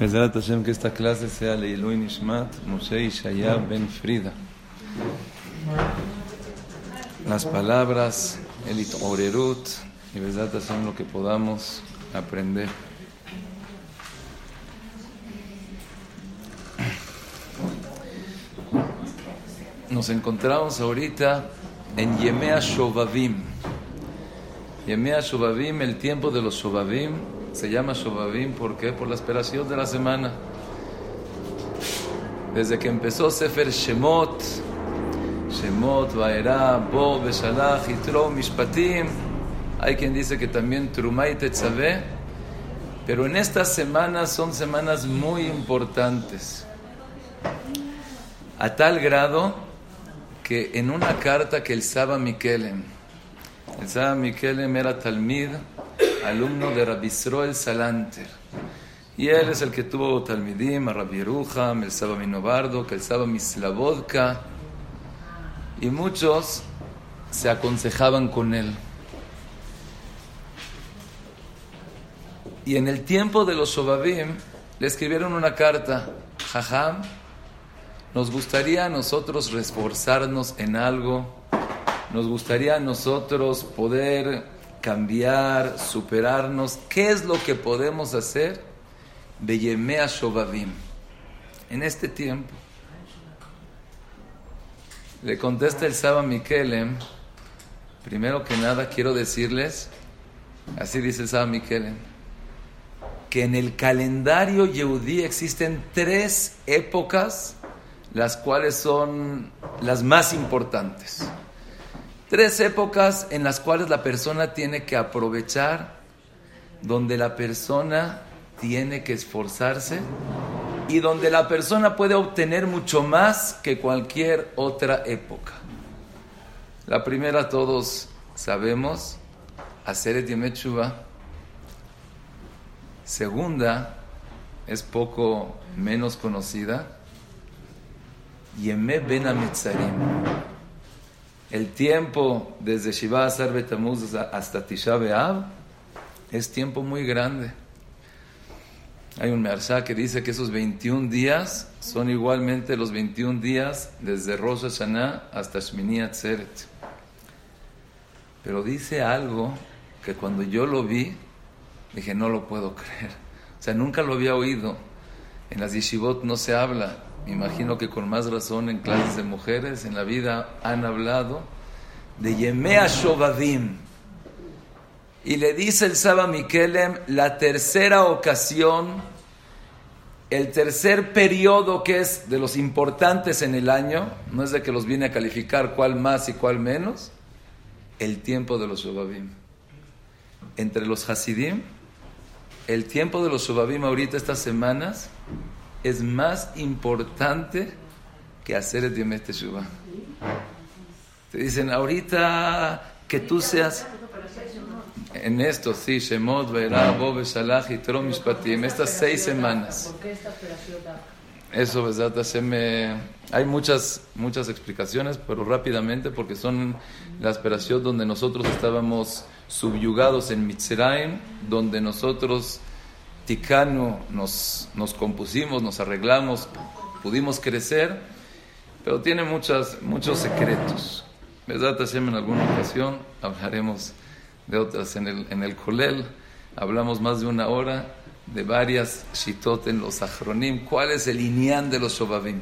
Bezrat Hashem, que esta clase sea Leilui Nishmat, Moshe Ishaya Ben Frida. Las palabras, el Orerut y Bezrat Hashem, lo que podamos aprender. Nos encontramos ahorita en Yemea Shovavim. Yemea Shovavim, el tiempo de los Shovavim se llama Shobabim, ¿por qué? Por la esperación de la semana. Desde que empezó Sefer Shemot, Shemot, Vaera, Bo, Beshalach, Yitro, Mishpatim, hay quien dice que también Trumay Tetzaveh, pero en estas semanas son semanas muy importantes. A tal grado que en una carta que el Saba Mikelem, el Saba Mikelem era Talmid, alumno de Rabbi Israel Salanter. Y él es el que tuvo Talmidim, a Rabbi Yeruham, el Saba Minobardo, el Saba Mislavodka. Y muchos se aconsejaban con él. Y en el tiempo de los Shobabim le escribieron una carta, Jajam, nos gustaría a nosotros reforzarnos en algo, nos gustaría a nosotros poder cambiar, superarnos. ¿Qué es lo que podemos hacer? Beyemea Shobavim. En este tiempo. Le contesta el Saba Mikelem. Primero que nada quiero decirles, así dice el Saba Mikelem, que en el calendario Yehudí existen tres épocas, las cuales son las más importantes. Tres épocas en las cuales la persona tiene que aprovechar, donde la persona tiene que esforzarse y donde la persona puede obtener mucho más que cualquier otra época. La primera todos sabemos, hacer el Segunda, es poco menos conocida, Yemé Ben el tiempo desde Shiva Asar Betamuz hasta Tisha B'Av es tiempo muy grande. Hay un Mersha que dice que esos 21 días son igualmente los 21 días desde Rosh Hashanah hasta Shmini Atzeret. Pero dice algo que cuando yo lo vi, dije, no lo puedo creer. O sea, nunca lo había oído. En las yeshivot no se habla. Me imagino que con más razón en clases de mujeres en la vida han hablado de Yemea Shovadim. Y le dice el Saba Mikelem la tercera ocasión, el tercer periodo que es de los importantes en el año, no es de que los viene a calificar cuál más y cuál menos, el tiempo de los Shobabim. Entre los Hasidim, el tiempo de los Shobabim ahorita, estas semanas, es más importante que hacer el Diemet Teshuvah. Te dicen, ahorita que tú seas en esto, sí, Shemot, Beirah, Bobe, Shalach y Mishpatim, estas seis semanas. Eso, verdad, se me... Hay muchas, muchas explicaciones, pero rápidamente, porque son la esperación donde nosotros estábamos subyugados en Mitzrayim, donde nosotros Ticano nos, nos compusimos, nos arreglamos, pudimos crecer, pero tiene muchas, muchos secretos. ¿Verdad? en alguna ocasión hablaremos de otras en el, en el Kolel. Hablamos más de una hora de varias shitot en los achronim. ¿Cuál es el inián de los shobabim?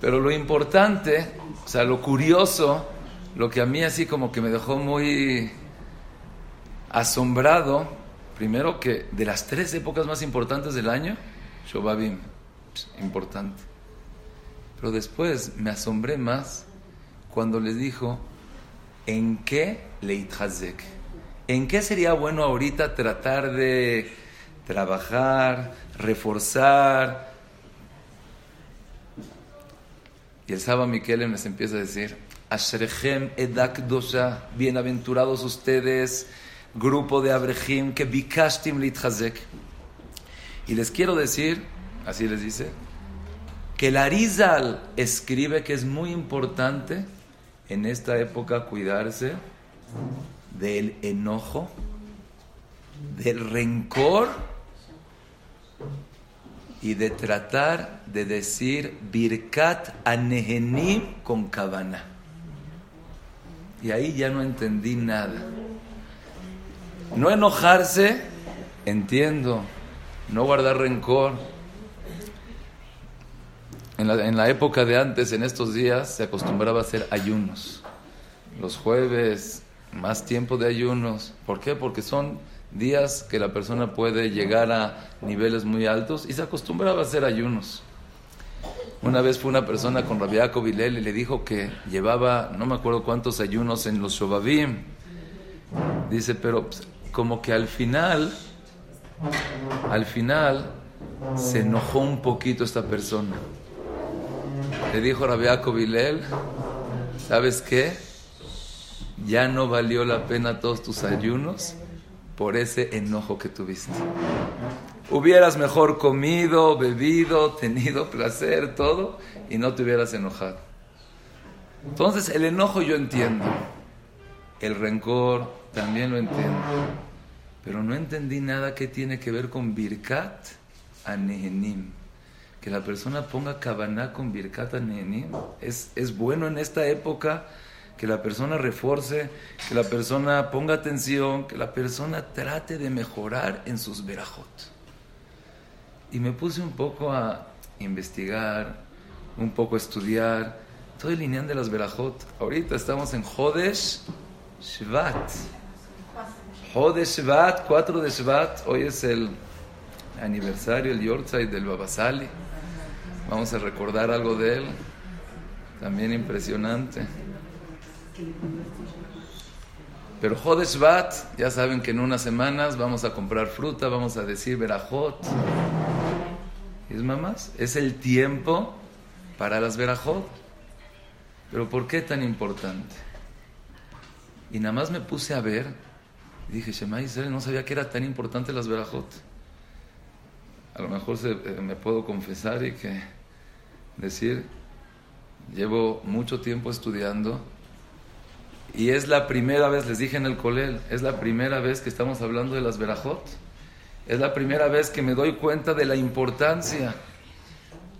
Pero lo importante, o sea, lo curioso, lo que a mí así como que me dejó muy asombrado, Primero que de las tres épocas más importantes del año, Shobabim, importante. Pero después me asombré más cuando les dijo, ¿en qué leitzek? ¿En qué sería bueno ahorita tratar de trabajar, reforzar? Y el Saba Mikelem les empieza a decir, Ashrechem edak dosha, bienaventurados ustedes, grupo de Abrejim que bikashtim litchazek. Y les quiero decir, así les dice, que el Arizal escribe que es muy importante en esta época cuidarse del enojo, del rencor y de tratar de decir Birkat Anehenim con Kavana. Y ahí ya no entendí nada. No enojarse, entiendo. No guardar rencor. En la, en la época de antes, en estos días, se acostumbraba a hacer ayunos. Los jueves, más tiempo de ayunos. ¿Por qué? Porque son días que la persona puede llegar a niveles muy altos y se acostumbraba a hacer ayunos. Una vez fue una persona con Rabiaco Vilel y le dijo que llevaba, no me acuerdo cuántos ayunos en los Shobabim. Dice, pero pues, como que al final, al final, se enojó un poquito esta persona. Le dijo Rabiaco Vilel, ¿sabes qué? Ya no valió la pena todos tus ayunos por ese enojo que tuviste. Hubieras mejor comido, bebido, tenido placer, todo, y no te hubieras enojado. Entonces el enojo yo entiendo, el rencor también lo entiendo, pero no entendí nada que tiene que ver con Birkat Anehenim. Que la persona ponga Kabaná con Birkat Anehenim es, es bueno en esta época que la persona refuerce, que la persona ponga atención, que la persona trate de mejorar en sus verajot. Y me puse un poco a investigar, un poco a estudiar todo el lineal de las verajot. Ahorita estamos en Jodesh Shvat. Jodesh Shvat, 4 de Shvat. Hoy es el aniversario, el Yortzeit del Babasali. Vamos a recordar algo de él. También impresionante. Pero Jodesh ya saben que en unas semanas vamos a comprar fruta, vamos a decir verajot. Es mamás, es el tiempo para las verajot. Pero ¿por qué tan importante? Y nada más me puse a ver y dije, Shema Israel, no sabía que era tan importante las verajot. A lo mejor eh, me puedo confesar y que decir, llevo mucho tiempo estudiando y es la primera vez, les dije en el colel, es la primera vez que estamos hablando de las verajot. Es la primera vez que me doy cuenta de la importancia.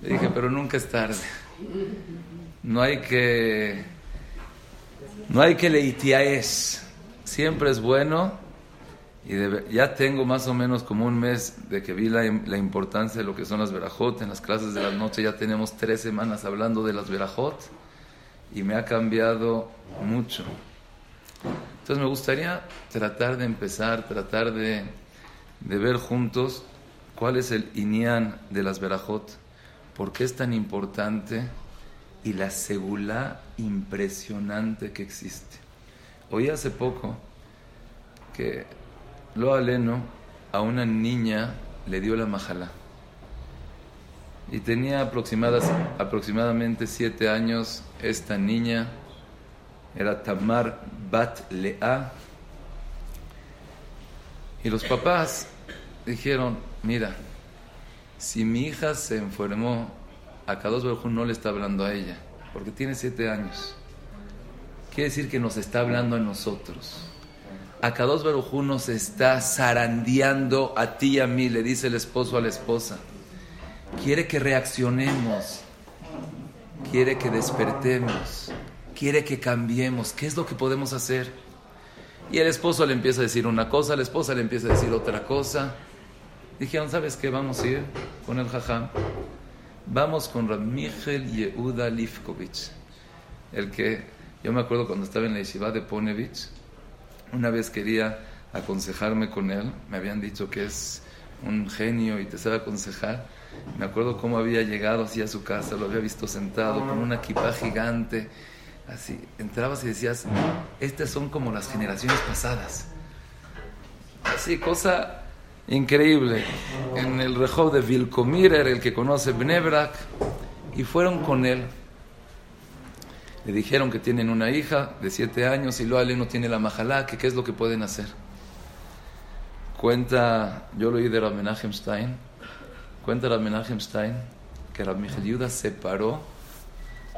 Le dije, pero nunca es tarde. No hay que. No hay que leitiaes. Siempre es bueno. Y ya tengo más o menos como un mes de que vi la, importancia de lo que son las verajot. En las clases de la noche ya tenemos tres semanas hablando de las verajot y me ha cambiado mucho. Entonces me gustaría tratar de empezar, tratar de, de ver juntos cuál es el inián de las verajot, por qué es tan importante y la segula impresionante que existe. Oí hace poco que lo aleno a una niña le dio la majala. Y tenía aproximadas, aproximadamente siete años esta niña, era Tamar Bat Lea, y los papás dijeron, mira, si mi hija se enfermó, a Kadosh no le está hablando a ella, porque tiene siete años. Quiere decir que nos está hablando a nosotros. A Kadosh Baruj nos está zarandeando a ti y a mí, le dice el esposo a la esposa quiere que reaccionemos, quiere que despertemos, quiere que cambiemos. ¿Qué es lo que podemos hacer? Y el esposo le empieza a decir una cosa, la esposa le empieza a decir otra cosa. Dijeron, ¿sabes qué? Vamos a ir con el jajam. Vamos con Ramígel Yehuda Lifkovich, el que yo me acuerdo cuando estaba en la yeshiva de Ponevich, una vez quería aconsejarme con él, me habían dicho que es un genio y te sabe aconsejar. Me acuerdo cómo había llegado así a su casa, lo había visto sentado con una equipa gigante. Así, entrabas y decías, estas son como las generaciones pasadas. Así, cosa increíble. En el rejov de Vilcomir era el que conoce Bnebrak y fueron con él. Le dijeron que tienen una hija de siete años y Loale no tiene la majalá, que qué es lo que pueden hacer. Cuenta, yo lo oí de Ramenachem Stein, Cuenta Rab Stein que Rab Yuda separó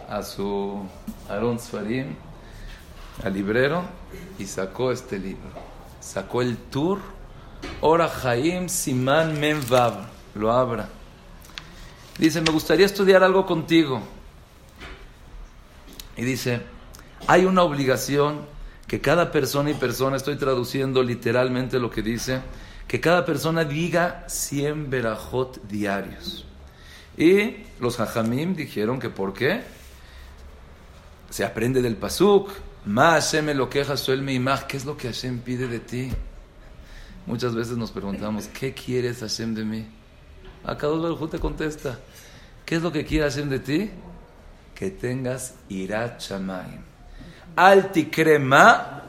a su Aaron Sfarim, al librero, y sacó este libro. Sacó el tour, Ora Chaim Siman Menvav, lo abra. Dice, me gustaría estudiar algo contigo. Y dice, hay una obligación que cada persona y persona, estoy traduciendo literalmente lo que dice, que cada persona diga 100 verajot diarios. Y los hajamim dijeron que ¿por qué? Se aprende del pasuk, Ma Hashem lo queja suel ¿qué es lo que Hashem pide de ti? Muchas veces nos preguntamos, ¿qué quieres Hashem de mí? A cada uno te contesta, ¿qué es lo que quiere Hashem de ti? Que tengas irat shamayim. Al tikrema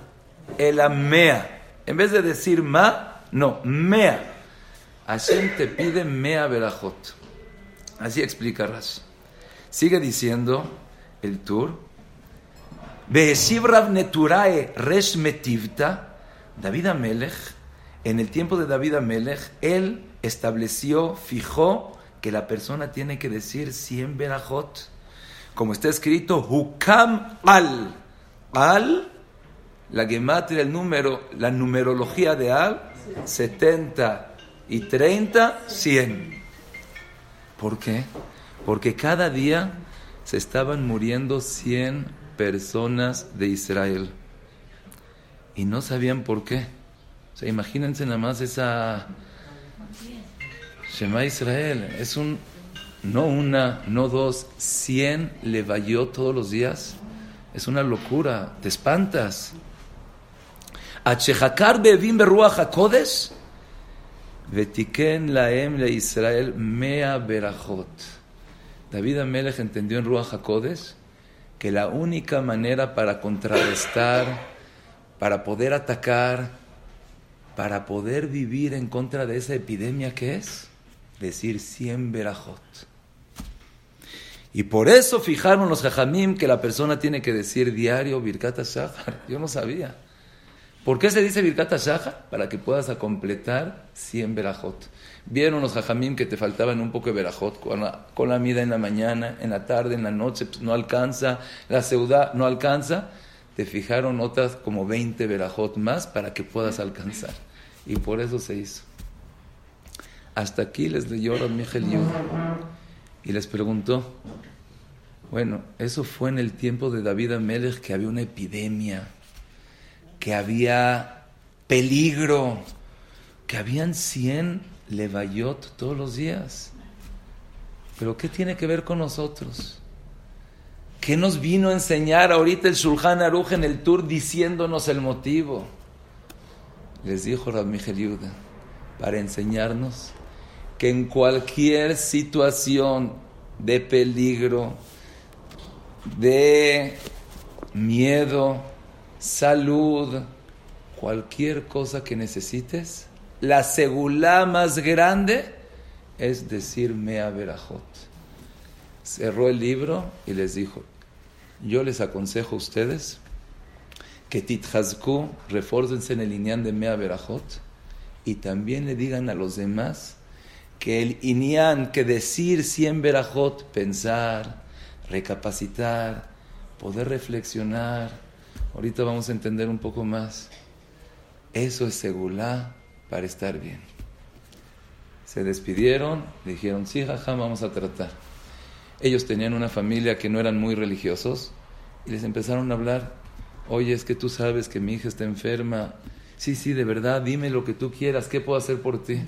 el amea. En vez de decir ma, no, mea. Hashem te pide mea verajot. Así explica. Sigue diciendo el tour. Rav Neturae Resh Metivta, David Amelech, en el tiempo de David Amelech, él estableció, fijó que la persona tiene que decir 100 verajot. Como está escrito, Hukam al. Al, la gematria, el número, la numerología de al, 70 y 30, 100. ¿Por qué? Porque cada día se estaban muriendo 100 personas de Israel. Y no sabían por qué. O sea, imagínense nada más esa Shema Israel. Es un, no una, no dos, 100 levayó todos los días. Es una locura. Te espantas. Achechakar bevim beruach hakodesh Vetiken laem le Israel mea berachot. David Amelech entendió en Ruach HaKodesh que la única manera para contrarrestar, para poder atacar, para poder vivir en contra de esa epidemia que es, decir 100 berajot. Y por eso fijaron los jajamim que la persona tiene que decir diario Birkat Shahar. Yo no sabía. ¿Por qué se dice Birkat Shahar? Para que puedas completar 100 verajot. Vieron los jajamim que te faltaban un poco de verajot con la, con mida en la mañana, en la tarde, en la noche, pues no alcanza, la ciudad no alcanza. Te fijaron otras como 20 verajot más para que puedas alcanzar. Y por eso se hizo. Hasta aquí les leyó Miguel y les preguntó, bueno, eso fue en el tiempo de David Amelech que había una epidemia que había peligro, que habían 100 levayot todos los días. Pero ¿qué tiene que ver con nosotros? ¿Qué nos vino a enseñar ahorita el Shulchan Aruj en el tour diciéndonos el motivo? Les dijo Rab Yuda, para enseñarnos que en cualquier situación de peligro, de miedo, salud, cualquier cosa que necesites, la segula más grande es decir Mea Berajot. Cerró el libro y les dijo, yo les aconsejo a ustedes que Tithazku, refórcense en el Inyan de Mea Berajot y también le digan a los demás que el Inyan, que decir 100 Berajot, pensar, recapacitar, poder reflexionar, Ahorita vamos a entender un poco más. Eso es segulá para estar bien. Se despidieron, dijeron, sí, jaja, vamos a tratar. Ellos tenían una familia que no eran muy religiosos y les empezaron a hablar, oye, es que tú sabes que mi hija está enferma. Sí, sí, de verdad, dime lo que tú quieras, ¿qué puedo hacer por ti?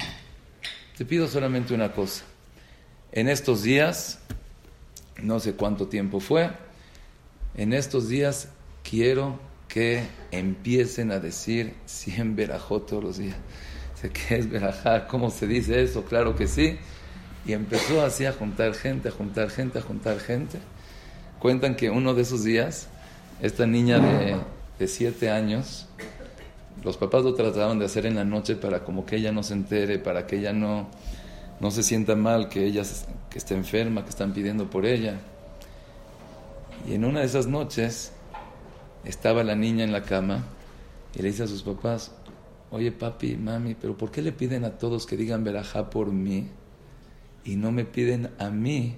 Te pido solamente una cosa. En estos días, no sé cuánto tiempo fue, en estos días quiero que empiecen a decir 100 verajot todos los días. ¿Qué es verajá? ¿Cómo se dice eso? Claro que sí. Y empezó así a juntar gente, a juntar gente, a juntar gente. Cuentan que uno de esos días, esta niña de, de siete años, los papás lo trataban de hacer en la noche para como que ella no se entere, para que ella no, no se sienta mal, que ella que está enferma, que están pidiendo por ella. Y en una de esas noches, estaba la niña en la cama y le dice a sus papás, oye papi, mami, pero ¿por qué le piden a todos que digan verajá por mí y no me piden a mí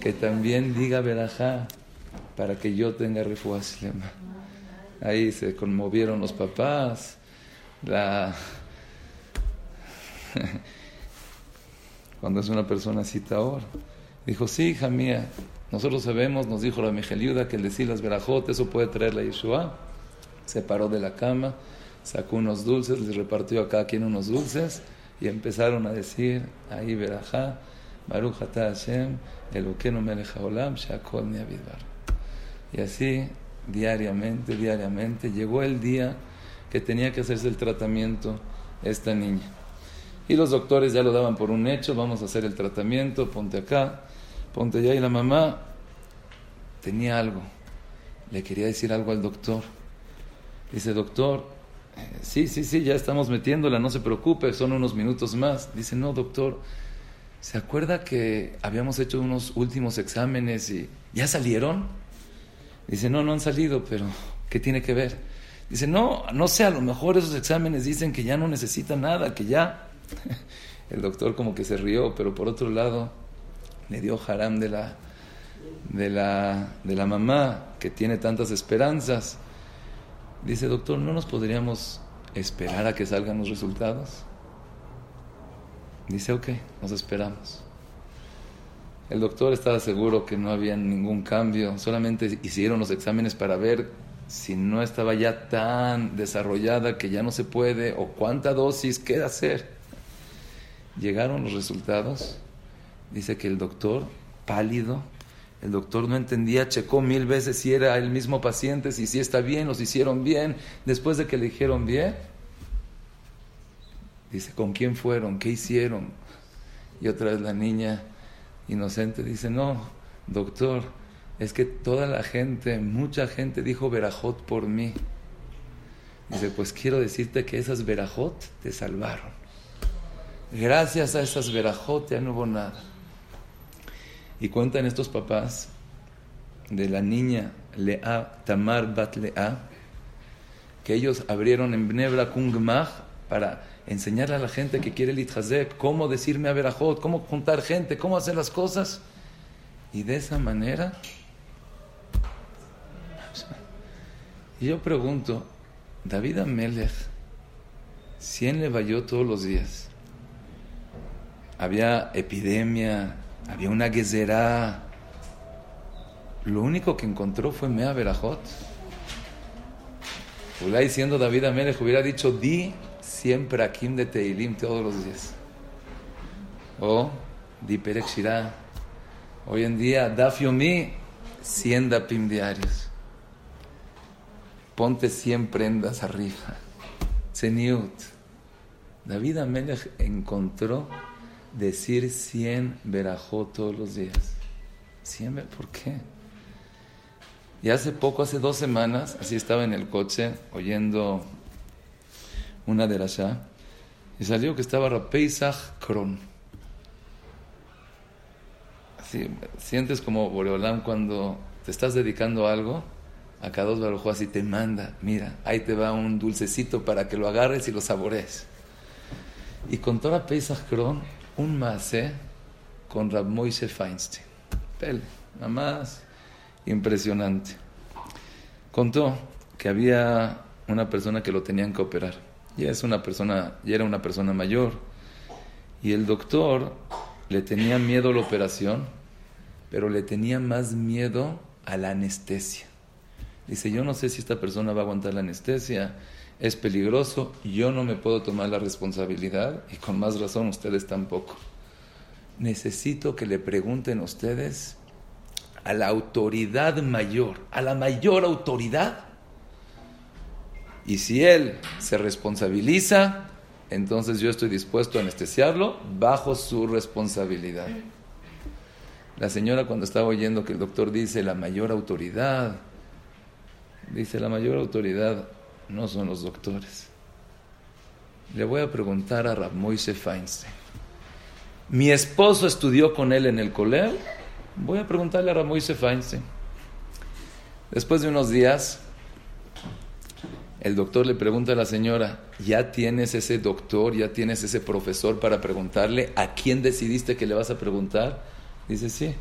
que también diga verajá para que yo tenga refugio? Ahí se conmovieron los papás, la... cuando es una persona cita ahora. Dijo, sí, hija mía, nosotros sabemos, nos dijo la Mijeliuda, que el decir las verajot, eso puede traer la Yeshua. Se paró de la cama, sacó unos dulces, les repartió a cada quien unos dulces y empezaron a decir, ahí verajá, Baruch Hashem, Eloqueno Melech Haolam, Shakol Y así, diariamente, diariamente, llegó el día que tenía que hacerse el tratamiento esta niña. Y los doctores ya lo daban por un hecho, vamos a hacer el tratamiento, ponte acá, ponte allá. Y la mamá tenía algo, le quería decir algo al doctor. Dice, doctor, eh, sí, sí, sí, ya estamos metiéndola, no se preocupe, son unos minutos más. Dice, no, doctor, ¿se acuerda que habíamos hecho unos últimos exámenes y ya salieron? Dice, no, no han salido, pero ¿qué tiene que ver? Dice, no, no sé, a lo mejor esos exámenes dicen que ya no necesita nada, que ya El doctor como que se rió, pero por otro lado le dio haram de la, de la, de la mamá que tiene tantas esperanzas. Dice, doctor, ¿no nos podríamos esperar a que salgan los resultados? Dice, ok, nos esperamos. El doctor estaba seguro que no había ningún cambio, solamente hicieron los exámenes para ver si no estaba ya tan desarrollada que ya no se puede o cuánta dosis queda hacer. Llegaron los resultados. Dice que el doctor, pálido, el doctor no entendía, checó mil veces si era el mismo paciente, si sí está bien, los hicieron bien. Después de que le dijeron bien, dice, ¿con quién fueron? ¿Qué hicieron? Y otra vez la niña inocente dice, no, doctor, es que toda la gente, mucha gente dijo verajot por mí. Dice, pues quiero decirte que esas verajot te salvaron. Gracias a esas verajot ya no hubo nada. Y cuentan estos papás de la niña Lea, Tamar Bat Lea, que ellos abrieron en Bnebra Kungmach para enseñarle a la gente que quiere el cómo decirme a verajot, cómo juntar gente, cómo hacer las cosas. Y de esa manera, y yo pregunto, David Amelech, ¿quién le vayó todos los días? había epidemia, había una gezerá. Lo único que encontró fue Mea Berajot. Ulay siendo David Amelech hubiera dicho, di siempre Akim de Teilim todos los días. O di Perek Hoy en día, Daf Yomi, 100 Dapim diarios. Ponte 100 prendas arriba. Zeniut. David Amelech encontró decir 100 verajot todos los días. 100, ¿por qué? Y hace poco, hace dos semanas, así estaba en el coche oyendo una de las y salió que estaba Rapeisach Kron. Así, sientes como Boreolam cuando te estás dedicando a algo, a cada dos barajos así te manda, mira, ahí te va un dulcecito para que lo agarres y lo sabores. Y con toda Pesach Kron un mase con Rab Moise Feinstein. Pele, nada más impresionante. Contó que había una persona que lo tenían que operar. Ya es una persona, ya era una persona mayor. Y el doctor le tenía miedo a la operación, pero le tenía más miedo a la anestesia. Dice, yo no sé si esta persona va a aguantar la anestesia, es peligroso, yo no me puedo tomar la responsabilidad y con más razón ustedes tampoco. Necesito que le pregunten ustedes a la autoridad mayor, a la mayor autoridad. Y si él se responsabiliza, entonces yo estoy dispuesto a anestesiarlo bajo su responsabilidad. La señora cuando estaba oyendo que el doctor dice la mayor autoridad, dice la mayor autoridad, no son los doctores. Le voy a preguntar a Rab Feinstein. Mi esposo estudió con él en el colegio. Voy a preguntarle a Rab Feinstein. Después de unos días, el doctor le pregunta a la señora, ¿ya tienes ese doctor, ya tienes ese profesor para preguntarle a quién decidiste que le vas a preguntar? Dice, sí,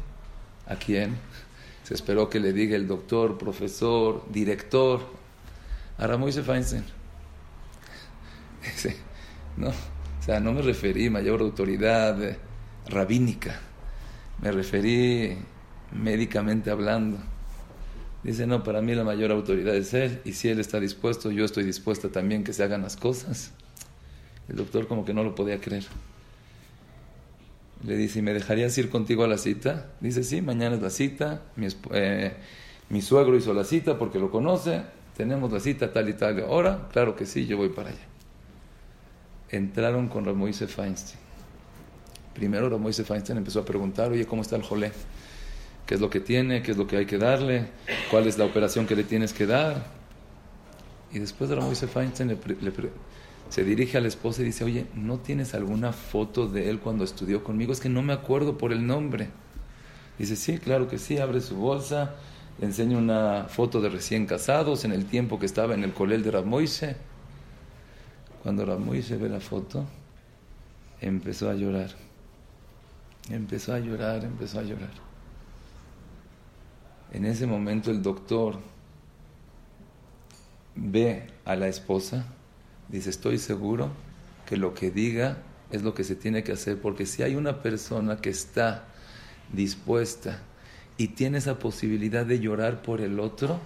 ¿a quién? Se esperó que le diga el doctor, profesor, director, a Ramoise Feinstein. no, o sea, no me referí mayor autoridad rabínica. Me referí médicamente hablando. Dice, no, para mí la mayor autoridad es él, y si él está dispuesto, yo estoy dispuesta también que se hagan las cosas. El doctor como que no lo podía creer. Le dice, ¿me dejarías ir contigo a la cita? Dice, sí, mañana es la cita. Mi, eh, mi suegro hizo la cita porque lo conoce. Tenemos la cita tal y tal hora. Claro que sí, yo voy para allá. Entraron con Ramoise Feinstein. Primero Ramoise Feinstein empezó a preguntar, oye, ¿cómo está el jolé? ¿Qué es lo que tiene? ¿Qué es lo que hay que darle? ¿Cuál es la operación que le tienes que dar? Y después de Ramoise Feinstein le, le, se dirige a la esposa y dice, oye, ¿no tienes alguna foto de él cuando estudió conmigo? Es que no me acuerdo por el nombre. Dice, sí, claro que sí, abre su bolsa, le enseña una foto de recién casados en el tiempo que estaba en el colel de Ramoise. Cuando Ramoise ve la foto, empezó a llorar. Empezó a llorar, empezó a llorar. En ese momento el doctor ve a la esposa Dice, estoy seguro que lo que diga es lo que se tiene que hacer, porque si hay una persona que está dispuesta y tiene esa posibilidad de llorar por el otro,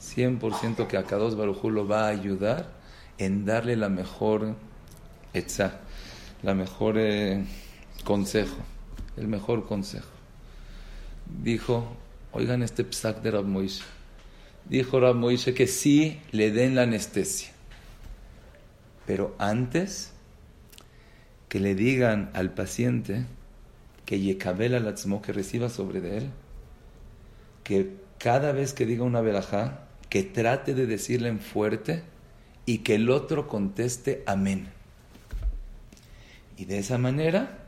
100% que a Kadosh Barujú lo va a ayudar en darle la mejor etza, la mejor eh, consejo, el mejor consejo. Dijo, oigan este psak de Rab Dijo Rab que sí le den la anestesia. Pero antes que le digan al paciente que Yekabel Latzmo, que reciba sobre de él, que cada vez que diga una verajá, que trate de decirle en fuerte y que el otro conteste amén. Y de esa manera,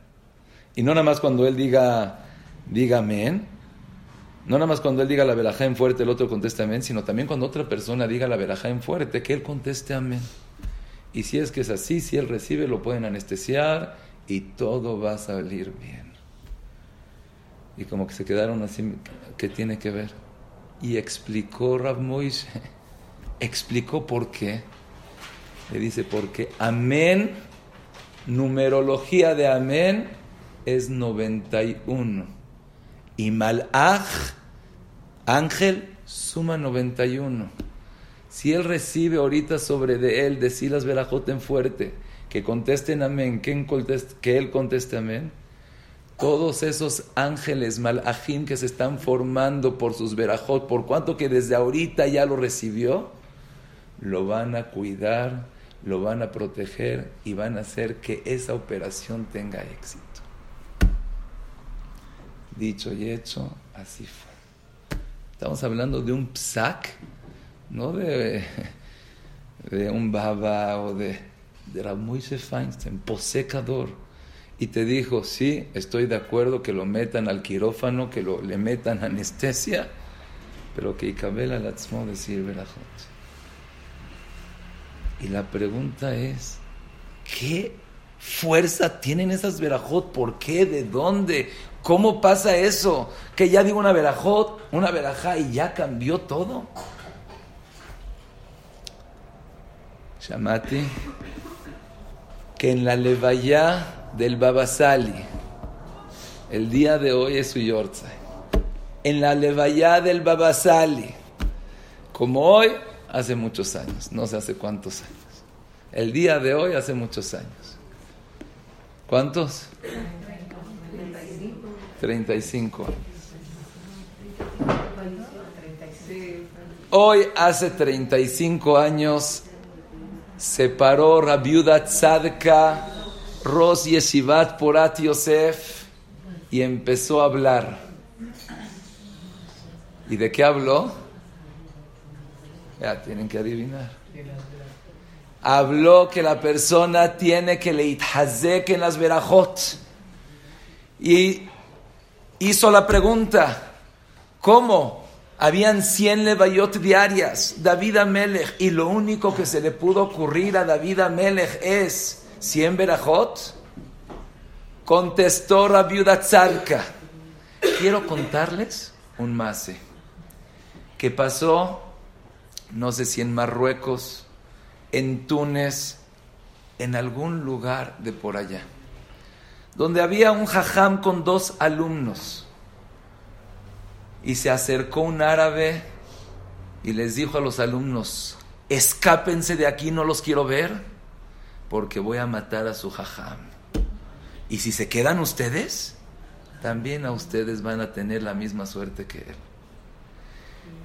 y no nada más cuando él diga, diga amén, no nada más cuando él diga la verajá en fuerte, el otro conteste amén, sino también cuando otra persona diga la verajá en fuerte, que él conteste amén. Y si es que es así, si él recibe, lo pueden anestesiar y todo va a salir bien. Y como que se quedaron así, ¿qué tiene que ver? Y explicó Rav Moishe, explicó por qué. Le dice, porque amén, numerología de amén es 91. Y malach, ángel, suma 91. Si él recibe ahorita sobre de él, decir las verajot en fuerte, que contesten amén, que, él conteste amén, todos esos ángeles malajim que se están formando por sus verajot, por cuanto que desde ahorita ya lo recibió, lo van a cuidar, lo van a proteger y van a hacer que esa operación tenga éxito. Dicho y hecho, así fue. Estamos hablando de un psak no de, de un baba o de, de Ramoise Feinstein, posecador. Y te dijo, sí, estoy de acuerdo que lo metan al quirófano, que lo, le metan anestesia, pero que Ikabel Latzmo decir Berajot. Y la pregunta es, ¿qué fuerza tienen esas Berajot? ¿Por qué? ¿De dónde? ¿Cómo pasa eso? Que ya digo una Berajot, una Berajá y ya cambió todo. Shamati, que en la levaya del Babasali, el día de hoy es su yortzai, en la levaya del Babasali, como hoy, hace muchos años, no sé hace cuántos años. El día de hoy hace muchos años. ¿Cuántos? 35 años. Hoy hace 35 años separó Rabiuda Tzadka, Ros Yeshivat Porat Yosef y empezó a hablar. ¿Y de qué habló? Ya tienen que adivinar. Habló que la persona tiene que leithazek en las verajot. Y hizo la pregunta, ¿cómo? Habían 100 levayot diarias, David Amelech, y lo único que se le pudo ocurrir a David Amelech es 100 verajot. Contestó Rabiuda Tzarka. Quiero contarles un mase que pasó, no sé si en Marruecos, en Túnez, en algún lugar de por allá, donde había un jajam con dos alumnos. Y se acercó un árabe y les dijo a los alumnos, escápense de aquí, no los quiero ver, porque voy a matar a su jajam. Y si se quedan ustedes, también a ustedes van a tener la misma suerte que él.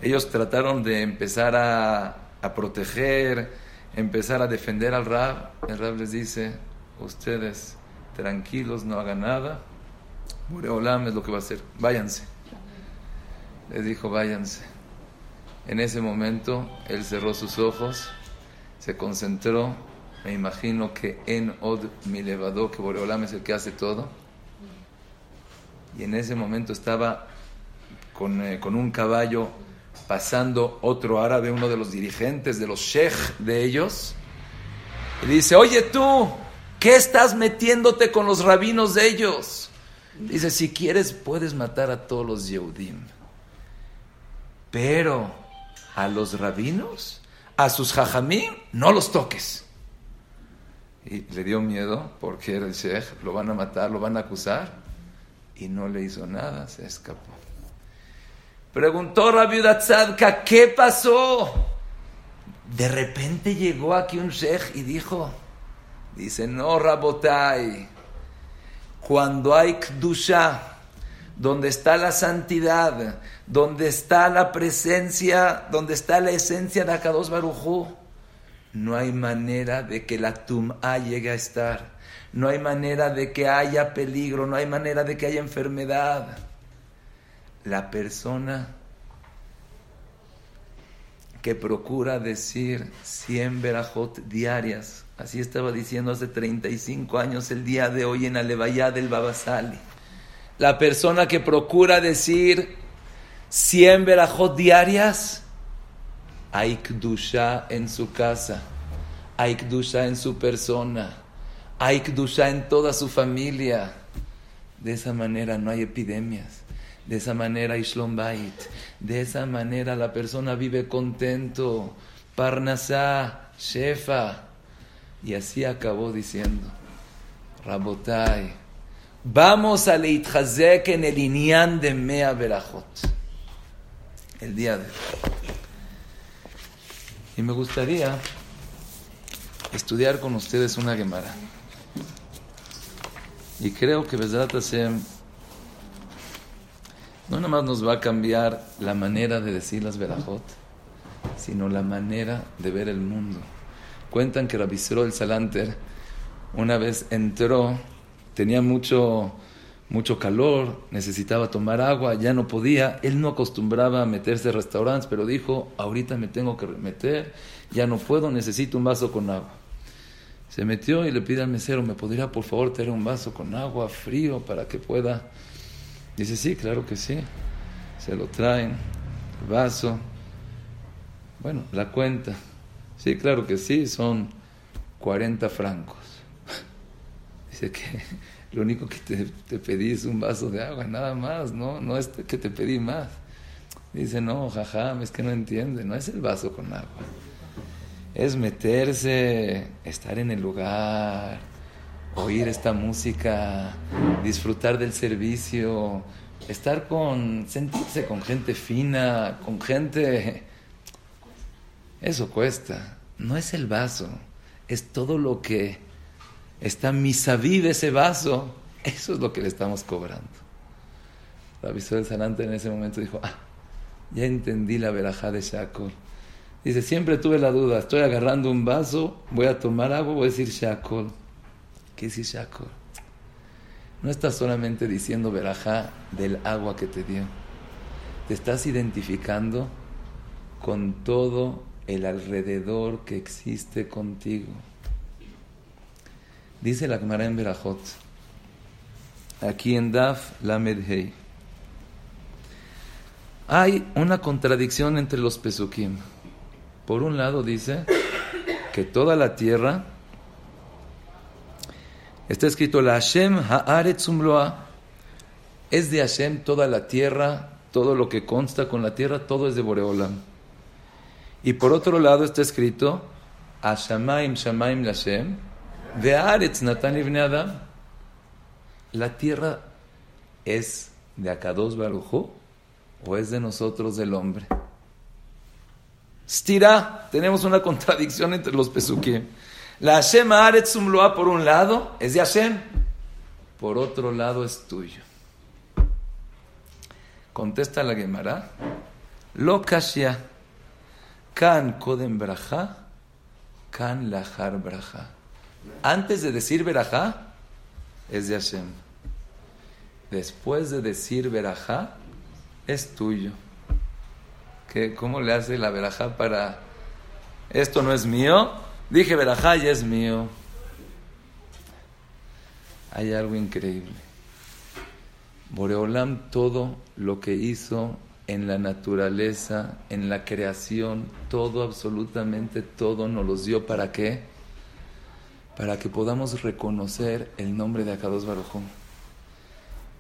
Ellos trataron de empezar a, proteger, empezar a defender al Rab. El Rab les dice, ustedes tranquilos, no hagan nada. Mureolam es lo que va a hacer. Váyanse. Les dijo, váyanse. En ese momento, él cerró sus ojos, se concentró. Me imagino que en Od mi levadó, que Boreolam es el que hace todo. Y en ese momento estaba con, eh, con un caballo pasando otro árabe, uno de los dirigentes, de los sheikh de ellos, y dice, oye tú, ¿qué estás metiéndote con los rabinos de ellos? Dice, si quieres puedes matar a todos los Yehudim, pero a los rabinos, a sus jajamim, no los toques. Y le dio miedo porque era el sheikh, lo van a matar, lo van a acusar, y no le hizo nada, se escapó. Preguntó Rabbi Tzadka, ¿qué pasó? De repente llegó aquí un sheikh y dijo, dice, no, Rabotai, cuando hay kdusha, donde está la santidad, donde está la presencia, donde está la esencia de Akados Barujú, no hay manera de que la tum'a llegue a estar, no hay manera de que haya peligro, no hay manera de que haya enfermedad la persona que procura decir 100 verajot diarias. Así estaba diciendo hace 35 años el día de hoy en Alevayá del Babasali. La persona que procura decir 100 verajot diarias, hay kdusha en su casa, hay kdusha en su persona, hay en toda su familia. De esa manera no hay epidemias. De esa manera Ishlom Bait. De esa manera la persona vive contento. Parnasá, Shefa. Y así acabó diciendo. Rabotai. Vamos a Leitchazek en el Inyan de Mea Berajot. El día de hoy. Y me gustaría estudiar con ustedes una Gemara. Y creo que Besrat no nada más nos va a cambiar la manera de decir las verajot, sino la manera de ver el mundo. Cuentan que Rabisro el Salanter una vez entró, tenía mucho, mucho calor, necesitaba tomar agua, ya no podía. Él no acostumbraba a meterse a restaurantes, pero dijo, ahorita me tengo que meter, ya no puedo, necesito un vaso con agua. Se metió y le pide al mesero, ¿me podría por favor tener un vaso con agua frío para que pueda Dice, sí, claro que sí. Se lo traen, vaso. Bueno, la cuenta. Sí, claro que sí, son 40 francos. Dice que lo único que te, pedí es un vaso de agua, nada más, ¿no? No es que te pedí más. Dice, no, jaja, es que no entiende, no es el vaso con agua. Es meterse, estar en el lugar, oír esta música, disfrutar del servicio, estar con, sentirse con gente fina, con gente... Eso cuesta. No es el vaso, es todo lo que está misaví de ese vaso. Eso es lo que le estamos cobrando. La del Sanante en ese momento dijo, ah, ya entendí la verajá de Shakol. Dice, siempre tuve la duda, estoy agarrando un vaso, voy a tomar agua, voy a decir Shakol. ¿Qué es Ishakor? No estás solamente diciendo verajá del agua que te dio. Te estás identificando con todo el alrededor que existe contigo. Dice la Gemara en Berajot, aquí en Daf Lamed Hei. Hay una contradicción entre los pesukim. Por un lado dice que toda la tierra Está escrito, la Hashem haaretzumloa. Es de Hashem toda la tierra, todo lo que consta con la tierra, todo es de Boreolam. Y por otro lado está escrito, Ashamaim shamaim lashem, ve'aretz natan ibne adam. ¿la tierra es de Akados Barujú o es de nosotros del hombre? Stira, tenemos una contradicción entre los pesukim. La Hashem Haaretz por un lado es de Hashem, por otro lado es tuyo. Contesta la Gemara, lo kashya, kan kodem braja, kan lahar braja. Antes de decir braja, es de Hashem. Después de decir braja, es tuyo. ¿Qué, ¿Cómo le hace la braja para... Esto no es mío, dije braja y es mío. Hay algo increíble. Boreolam todo lo que hizo en la naturaleza, en la creación, todo, absolutamente todo nos los dio para qué? Para que podamos reconocer el nombre de Akados Baruj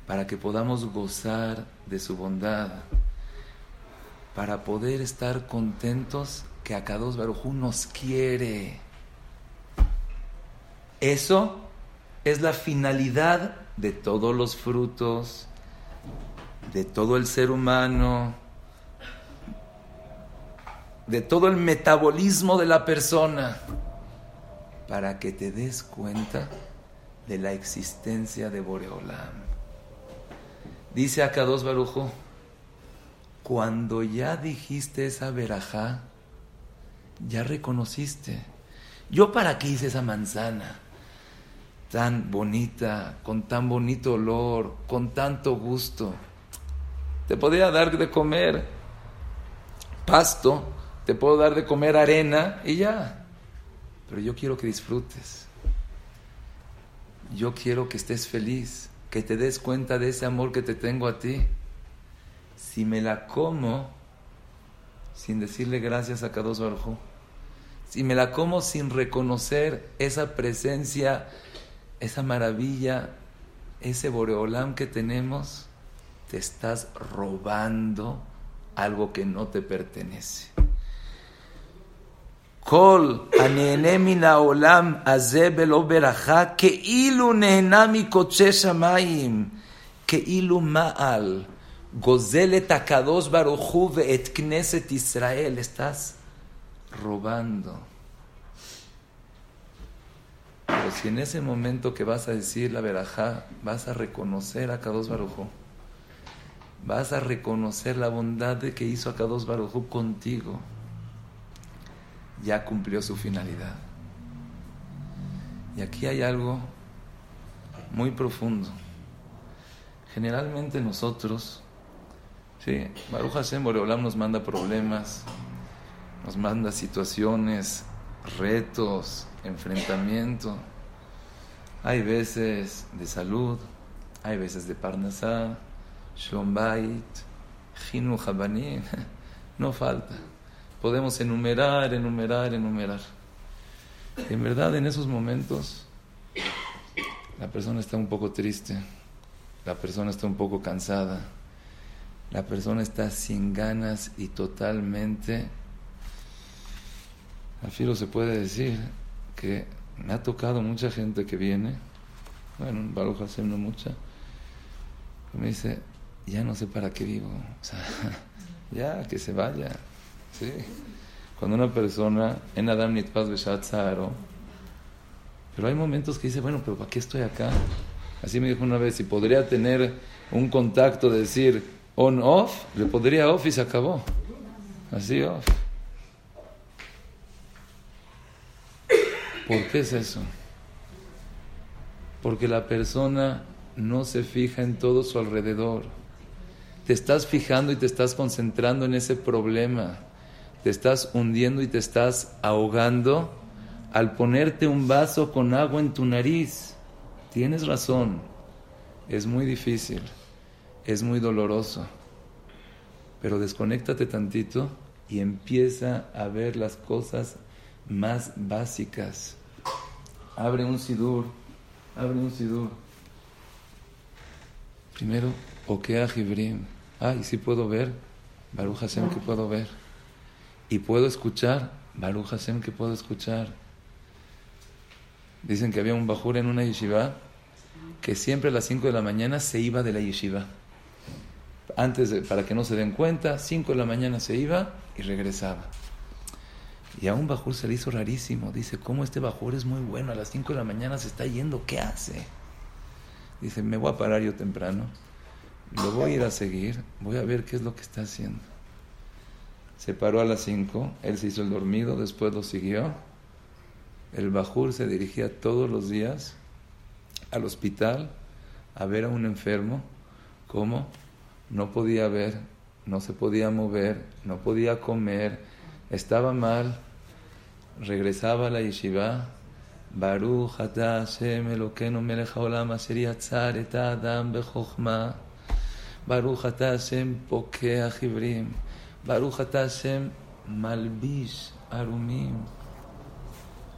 para que podamos gozar de su bondad, para poder estar contentos que Akados Baruj nos quiere. Eso es la finalidad de todos los frutos, de todo el ser humano, de todo el metabolismo de la persona, para que te des cuenta de la existencia de Boreolam. Dice acá dos Barujo, cuando ya dijiste esa verajá, ya reconociste. ¿Yo para qué hice esa manzana? tan bonita, con tan bonito olor, con tanto gusto. Te podría dar de comer pasto, te puedo dar de comer arena y ya. Pero yo quiero que disfrutes. Yo quiero que estés feliz, que te des cuenta de ese amor que te tengo a ti. Si me la como sin decirle gracias a Kadosh Baruj si me la como sin reconocer esa presencia esa maravilla, ese boreolam que tenemos, te estás robando algo que no te pertenece. Kol mina olam azebelo beraja que ilu nehenami koche shamayim que ilu ma'al gozelet akados baruchu et kneset Israel estás robando. Pero si en ese momento que vas a decir la verajá, vas a reconocer a Kados Barujú, vas a reconocer la bondad que hizo a Kados Barujú contigo, ya cumplió su finalidad. Y aquí hay algo muy profundo. Generalmente nosotros, sí, Baruch Hashem Boreolam nos manda problemas, nos manda situaciones, retos, enfrentamiento. Hay veces de salud, hay veces de parnasá, shombait, jinu jabanim, no falta. Podemos enumerar, enumerar, enumerar. En verdad, en esos momentos, la persona está un poco triste, la persona está un poco cansada, la persona está sin ganas y totalmente, al filo se puede decir, que me ha tocado mucha gente que viene, bueno, Baruch Hashem no mucha, me dice, ya no sé para qué vivo, o sea, ya que se vaya, ¿sí? Cuando una persona, en Adam Nitpaz Beshatzaro, pero hay momentos que dice, bueno, pero ¿para qué estoy acá? Así me dijo una vez, si podría tener un contacto de decir on-off, le podría off y se acabó. Así off. ¿Por qué es eso? Porque la persona no se fija en todo su alrededor. Te estás fijando y te estás concentrando en ese problema. Te estás hundiendo y te estás ahogando al ponerte un vaso con agua en tu nariz. Tienes razón. Es muy difícil. Es muy doloroso. Pero desconéctate tantito y empieza a ver las cosas más básicas. Abre un sidur, abre un sidur. Primero, Okea Jibrim. Ah, y si puedo ver, Baruch Hashem que puedo ver. Y puedo escuchar, Baruch Hashem que puedo escuchar. Dicen que había un bajur en una yeshiva que siempre a las 5 de la mañana se iba de la yeshiva. Antes, de, para que no se den cuenta, 5 de la mañana se iba y regresaba. Y a un bajur se le hizo rarísimo. Dice, ¿cómo este bajur es muy bueno? A las 5 de la mañana se está yendo, ¿qué hace? Dice, me voy a parar yo temprano, lo voy a ir a seguir, voy a ver qué es lo que está haciendo se paró a las 5, él se hizo el dormido, después lo siguió. El Bajur se dirigía todos los días al hospital a ver a un enfermo, como no podía ver, no se podía mover, no podía comer, estaba mal, regresaba a la yeshiva. Baruch atah Hashem Elokeinu melech haolam asher yatzar et adam bechokma. Baruch atah Hashem pokeach ibrim. Baruch Hashem Malbish Arumim.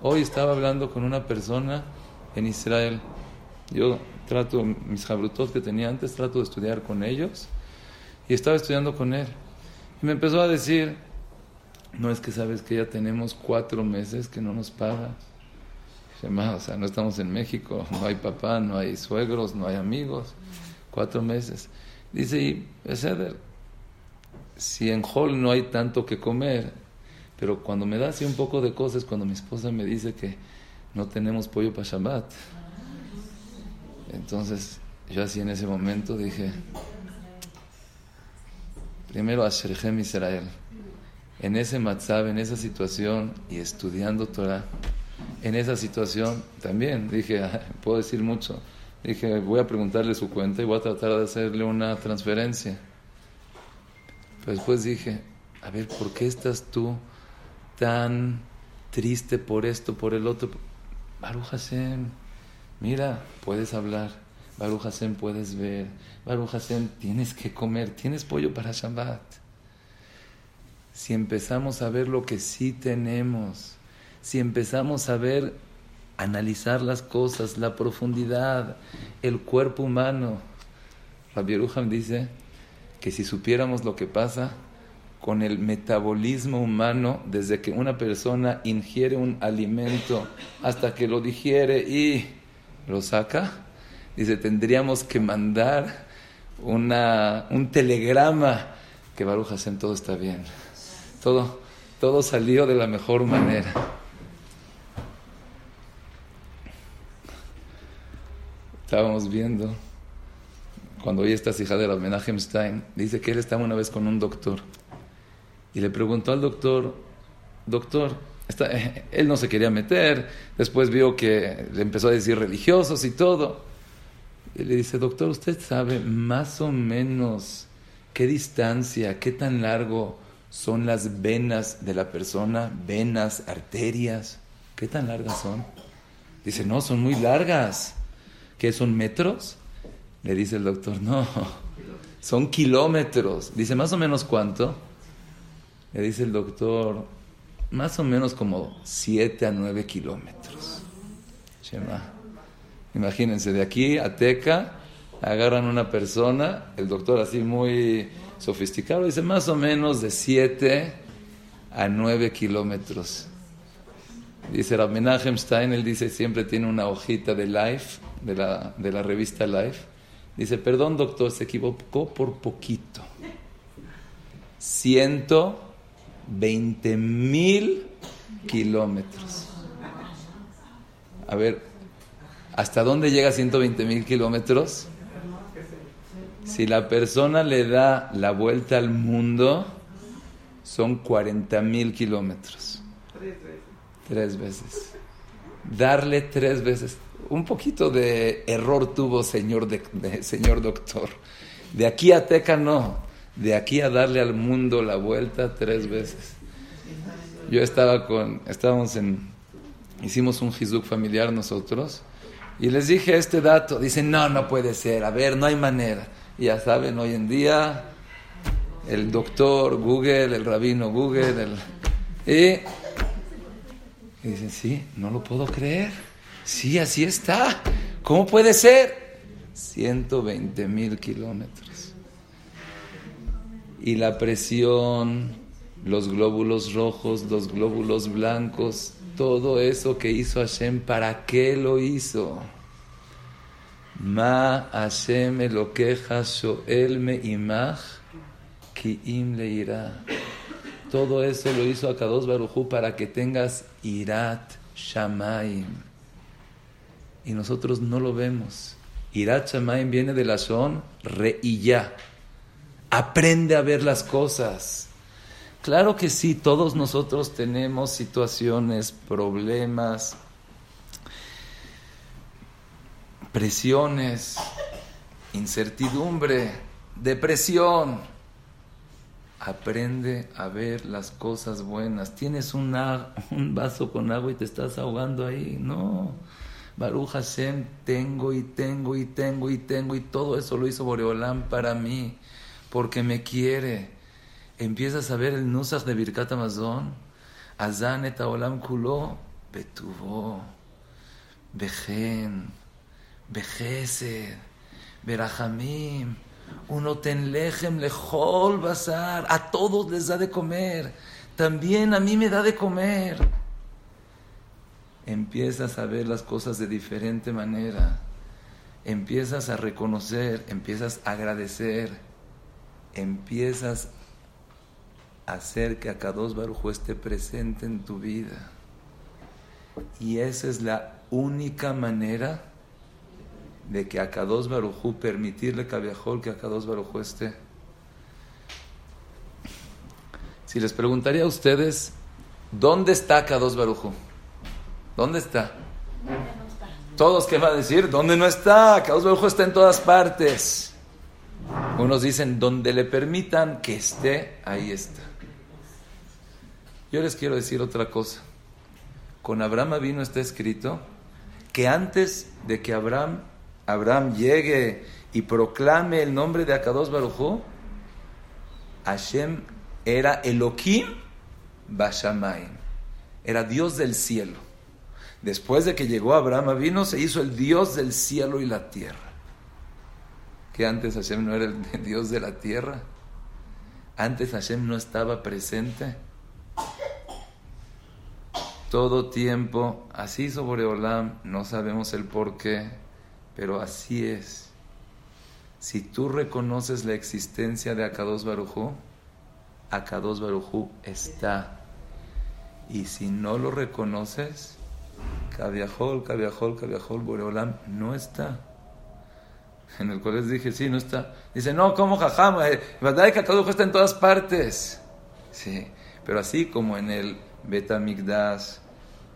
Hoy estaba hablando con una persona en Israel. Yo trato, mis jabrutos que tenía antes, trato de estudiar con ellos. Y estaba estudiando con él. Y me empezó a decir, no es que sabes que ya tenemos cuatro meses que no nos paga. O sea, no estamos en México, no hay papá, no hay suegros, no hay amigos. Cuatro meses. Dice, y si en Hall no hay tanto que comer, pero cuando me da así un poco de cosas, cuando mi esposa me dice que no tenemos pollo para Shabbat, entonces yo así en ese momento dije, primero Asherhem Israel, en ese matzab, en esa situación y estudiando Torah, en esa situación también dije, puedo decir mucho, dije, voy a preguntarle su cuenta y voy a tratar de hacerle una transferencia. Después dije, a ver, ¿por qué estás tú tan triste por esto, por el otro? Baruch Hashem, mira, puedes hablar. Baruch Hashem, puedes ver. Baruch Hashem, tienes que comer, tienes pollo para Shabbat. Si empezamos a ver lo que sí tenemos, si empezamos a ver, analizar las cosas, la profundidad, el cuerpo humano. Rabbi Ruham dice que si supiéramos lo que pasa con el metabolismo humano, desde que una persona ingiere un alimento hasta que lo digiere y lo saca, dice, tendríamos que mandar una, un telegrama que Baruch Hashem todo está bien. Todo, todo salió de la mejor manera. estábamos viendo, cuando oí esta hija de Menachem Stein, dice que él estaba una vez con un doctor y le preguntó al doctor, doctor, él no se quería meter, después vio que le empezó a decir religiosos y todo. Y le dice, doctor, ¿usted sabe más o menos qué distancia, qué tan largo son las venas de la persona? Venas, arterias, ¿qué tan largas son? Dice, no, son muy largas. ¿Qué son metros? Le dice el doctor, no, son kilómetros. Dice, ¿más o menos cuánto? Le dice el doctor, más o menos como 7 a 9 kilómetros. Imagínense, de aquí a Teca agarran una persona, el doctor así muy sofisticado, dice más o menos de 7 a 9 kilómetros. Dice Rabmenachem Stein, él dice siempre tiene una hojita de Life, de la, de la revista Life. Dice, perdón doctor, se equivocó por poquito. 120 mil kilómetros. A ver, ¿hasta dónde llega 120 mil kilómetros? Si la persona le da la vuelta al mundo, son 40 mil kilómetros. Tres veces. Darle tres veces. Un poquito de error tuvo señor, de, señor doctor. De aquí a Teca no. De aquí a darle al mundo la vuelta tres veces. Yo estaba con, estábamos en, hicimos un hizuk familiar nosotros y les dije este dato. Dicen, no, no puede ser. A ver, no hay manera. ya saben, hoy en día el doctor Google, el rabino Google, el, y y dicen, sí, no lo puedo creer. Sí, así está. ¿Cómo puede ser? 120 mil kilómetros. Y la presión, los glóbulos rojos, los glóbulos blancos, todo eso que hizo Hashem, ¿para qué lo hizo? Ma Hashem Elokeja Shoel Me Imach Kiim Leira. Todo eso lo hizo Akados Barujú para que tengas Irat Shamaim. Y nosotros no lo vemos. Irat Shamaim viene de la son Re'iyah. Aprende a ver las cosas. Claro que sí, todos nosotros tenemos situaciones, problemas, presiones, incertidumbre, depresión. Aprende a ver las cosas buenas. Tienes un vaso con agua y te estás ahogando ahí. No. Baruch Hashem, tengo y tengo y tengo y tengo y todo eso lo hizo Boreolán para mí, porque me quiere. Empiezas a ver el Nusach de Birkat Amazon, Azan et Olam Kulo, Betuvo, Bejen. Bejese, Berajamim, uno ten lejem lejol bazar, a todos les da de comer, también a mí me da de comer. Empiezas a ver las cosas de diferente manera, empiezas a reconocer, empiezas a agradecer, empiezas a hacer que Akados Barujo esté presente en tu vida. Y esa es la única manera de que a Kadosh Barujú permitirle que a Kadosh Barujú esté. Si les preguntaría a ustedes, ¿dónde está Kadosh Barujú? ¿Dónde está? Todos que van a decir, ¿dónde no está? Kadosh Barujú está en todas partes. Unos dicen, donde le permitan que esté, ahí está. Yo les quiero decir otra cosa. Con Abraham vino está escrito que antes de que Abraham Abraham llegue y proclame el nombre de Akados Barujú, Hashem era Elohim Bashamayim, era Dios del cielo. Después de que llegó Abraham vino, se hizo el Dios del cielo y la tierra. Que antes Hashem no era el Dios de la tierra. Antes Hashem no estaba presente. Todo tiempo, así sobre Olam, no sabemos el por qué pero así es. Si tú reconoces la existencia de Akados Barujú, Akados Barujú está. Y si no lo reconoces, Kaviahol, Kaviahol, Kaviahol, Boreolam no está. En el cual les dije, sí, no está. Dice, no, ¿cómo jajam? Eh, ¿Verdad que Akados está en todas partes? Sí, pero así como en el Betamigdash,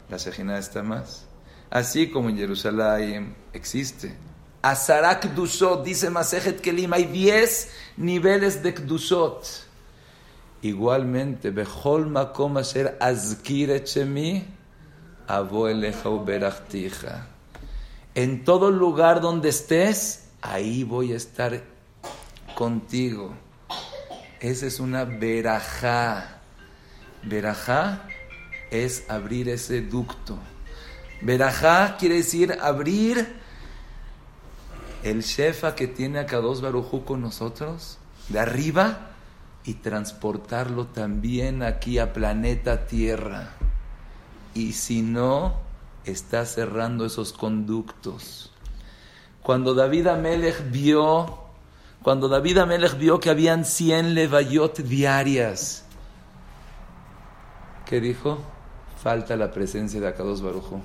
la Sejina está más. Así como en Jerusalén existe. Azarak Kdushot, dice Masejet Kelim, hay 10 niveles de Kdushot. Igualmente, Bechol Makom Asher Azkir Echemi, Avo Eleja En todo lugar donde estés, ahí voy a estar contigo. Esa es una verajá. Verajá es abrir ese ducto. Verajá quiere decir abrir el shefa que tiene a Kadosh Barujú con nosotros, de arriba, y transportarlo también aquí a planeta Tierra. Y si no, está cerrando esos conductos. Cuando David Amelech vio, cuando David Amelech vio que habían 100 levayot diarias, ¿qué dijo? Falta la presencia de Akados Barujú.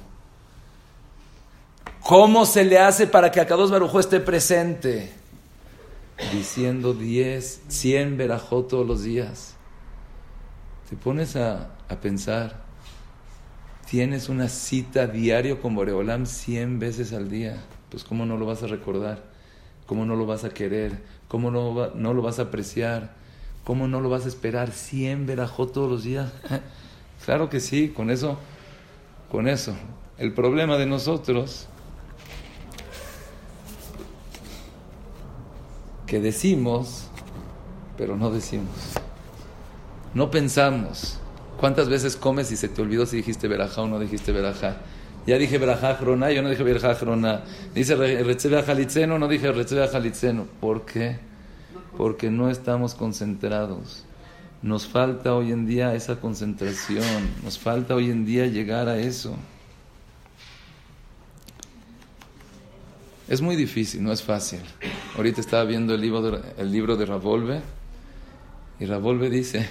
¿Cómo se le hace para que Akados Barujo esté presente? Diciendo 10, 100 verajot todos los días. Te pones a, a, pensar, tienes una cita diario con Boreolam 100 veces al día. Pues ¿cómo no lo vas a recordar? ¿Cómo no lo vas a querer? ¿Cómo no, no lo vas a apreciar? ¿Cómo no lo vas a esperar 100 verajot todos los días? claro que sí, con eso, con eso. El problema de nosotros que decimos, pero no decimos. No pensamos. ¿Cuántas veces comes y se te olvidó si dijiste verajá o no dijiste verajá? Ya dije verajá crona, yo no dije verajá crona. Dice recebe jalitzeno, no dije recebe jalitzeno. ¿Por qué? Porque no estamos concentrados. Nos falta hoy en día esa concentración. Nos falta hoy en día llegar a eso. Es muy difícil, no es fácil. Ahorita estaba viendo el libro de, el libro de Ravolve y Ravolve dice,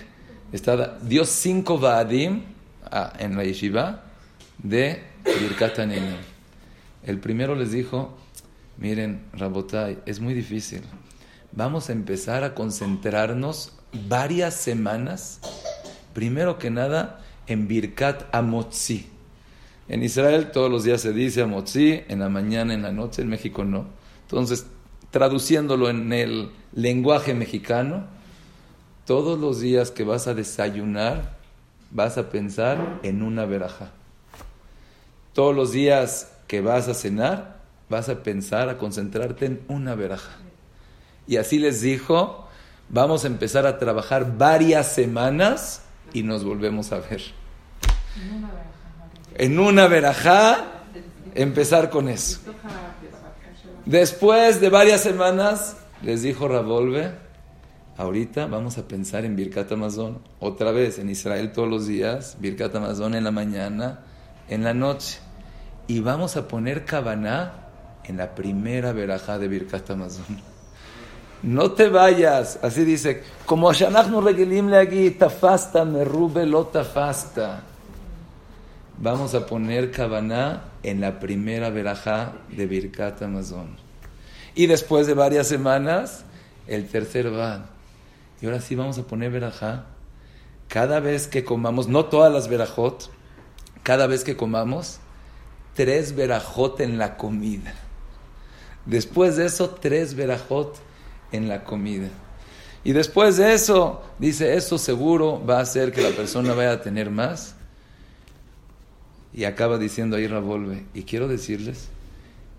está, dio cinco Vaadim ah, en la yeshiva de Birkat El primero les dijo, miren, Rabotai, es muy difícil. Vamos a empezar a concentrarnos varias semanas, primero que nada, en Birkat Amotzi. En Israel todos los días se dice Amotzi, en la mañana, en la noche, en México no. Entonces, traduciéndolo en el lenguaje mexicano, todos los días que vas a desayunar, vas a pensar en una veraja. Todos los días que vas a cenar, vas a pensar, a concentrarte en una veraja. Y así les dijo, vamos a empezar a trabajar varias semanas y nos volvemos a ver. En una verajá, empezar con eso. Después de varias semanas, les dijo Ravolve, ahorita vamos a pensar en Birkat Amazon. Otra vez, en Israel todos los días, Birkat Amazon en la mañana, en la noche. Y vamos a poner Kabaná en la primera verajá de Birkat Amazon. No te vayas, así dice, como no Regelim aquí, tafasta, merube lo tafasta. Vamos a poner Kabaná en la primera verajá de Birkat Amazon. Y después de varias semanas, el tercer va. Y ahora sí vamos a poner verajá. Cada vez que comamos, no todas las verajot, cada vez que comamos, tres verajot en la comida. Después de eso, tres verajot en la comida. Y después de eso, dice, eso seguro va a hacer que la persona vaya a tener más. Y acaba diciendo ahí Ravolve, y quiero decirles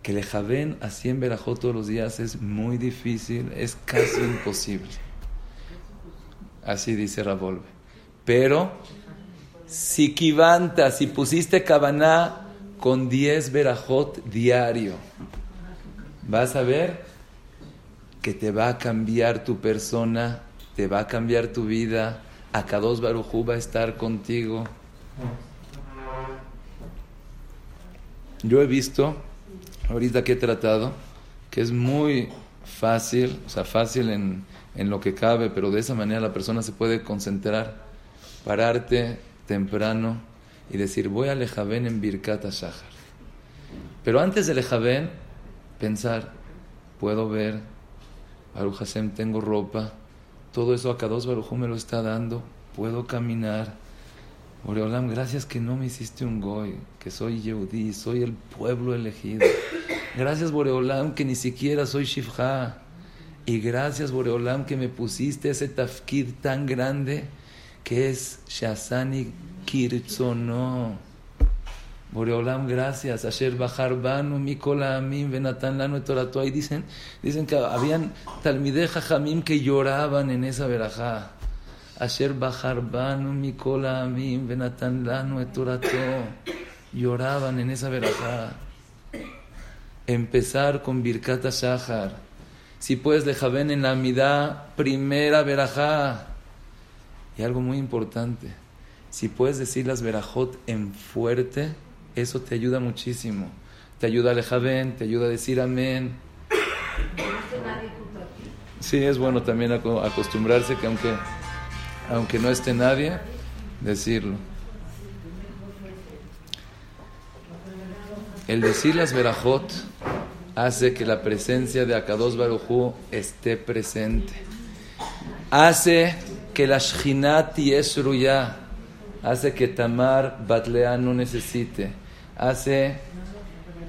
que le javen a 100 verajot todos los días es muy difícil, es casi imposible. Así dice Ravolve. Pero si kivanta, si pusiste cabaná con 10 verajot diario, vas a ver que te va a cambiar tu persona, te va a cambiar tu vida. Akados Barujú va a estar contigo. Yo he visto, ahorita que he tratado, que es muy fácil, o sea, fácil en, en lo que cabe, pero de esa manera la persona se puede concentrar, pararte temprano y decir, voy a Lejaven en Birkat Shahar. Pero antes de Lejaven, pensar, puedo ver Baruch Hashem, tengo ropa, todo eso a Kadosh Baruj me lo está dando, puedo caminar. Boreolam, gracias que no me hiciste un goy, que soy Yehudi, soy el pueblo elegido. Gracias Boreolam que ni siquiera soy Shifha. Y gracias Boreolam que me pusiste ese tafkid tan grande que es Shasani Kirtzono. Boreolam, gracias. Asher Bajar Banu, Mikola Amim, Benatan Lanu, Torato. Ahí dicen, dicen que habían Talmideja Jamim que lloraban en esa verajá. Asher Bajar Banu, Mikola Amim, Benatan Lanu, Torato. Lloraban en esa verajá. Empezar con Birkata Shahar. Si puedes, ven en la Amidá, primera verajá. Y algo muy importante. Si puedes decir las verajot en fuerte, eso te ayuda muchísimo. Te ayuda a lejaven, te ayuda a decir amén. Sí, es bueno también acostumbrarse que aunque, aunque no esté nadie, decirlo. El decir las verajot hace que la presencia de Akados Barujú esté presente. Hace que la Shchinat Yesruya, hace que Tamar Batlea no necesite hace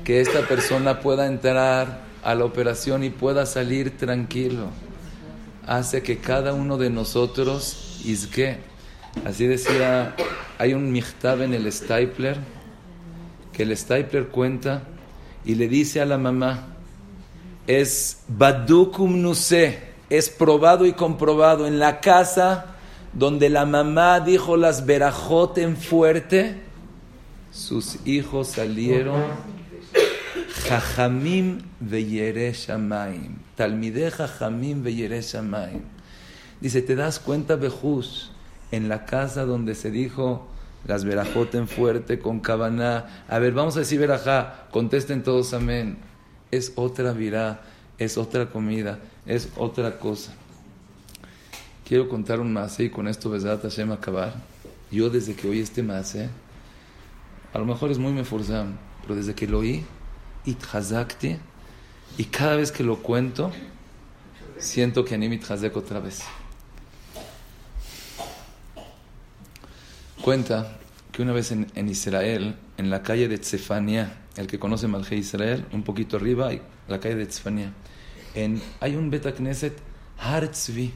que esta persona pueda entrar a la operación y pueda salir tranquilo. Hace que cada uno de nosotros, así decía, hay un michtab en el stapler, que el stapler cuenta y le dice a la mamá, es badukum nuse, es probado y comprobado en la casa donde la mamá dijo las verajot en fuerte, sus hijos salieron Jajamim veyere Shamaim. Talmide Jajamim veyere Shamaim. Dice, ¿te das cuenta, Bejus, en la casa donde se dijo las verajot en fuerte con cabana? A ver, vamos a decir verajá, contesten todos amén. es otra virá, es otra comida, es otra cosa. Quiero contar un más y con esto Besat Hashem acabar. Yo desde que oí este más, a lo mejor es muy meforzam, pero desde que lo oí, itchazakti, y cada vez que lo cuento, siento que anim itchazek otra vez. Cuenta que una vez en, Israel, en la calle de Tzefania, el que conoce Malje Israel, un poquito arriba, la calle de Tzefania, hay un Betakneset Hartzvi.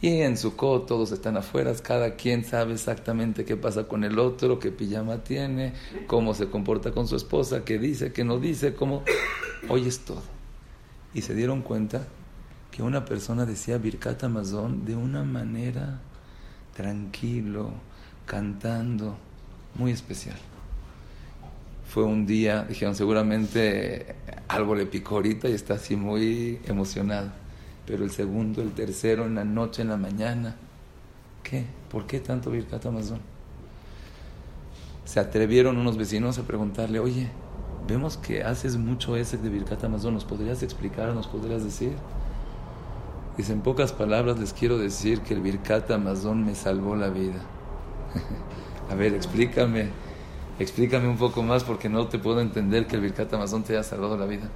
Y en Sukkot todos están afuera, cada quien sabe exactamente qué pasa con el otro, qué pijama tiene, cómo se comporta con su esposa, qué dice, qué no dice, cómo... Oyes todo. Y se dieron cuenta que una persona decía Birkat Amazon de una manera tranquilo, cantando, muy especial. Fue un día, dijeron, seguramente algo le picó ahorita y está así muy emocionado. Pero el segundo, el tercero, en la noche, en la mañana, ¿qué? ¿Por qué tanto Birkat Amazon? Se atrevieron unos vecinos a preguntarle, oye, vemos que haces mucho ese de Birkat Amazon, ¿nos podrías explicar, nos podrías decir? Dice, en pocas palabras les quiero decir que el Birkat Amazon me salvó la vida. a ver, explícame, explícame un poco más porque no te puedo entender que el Birkat Amazon te haya salvado la vida.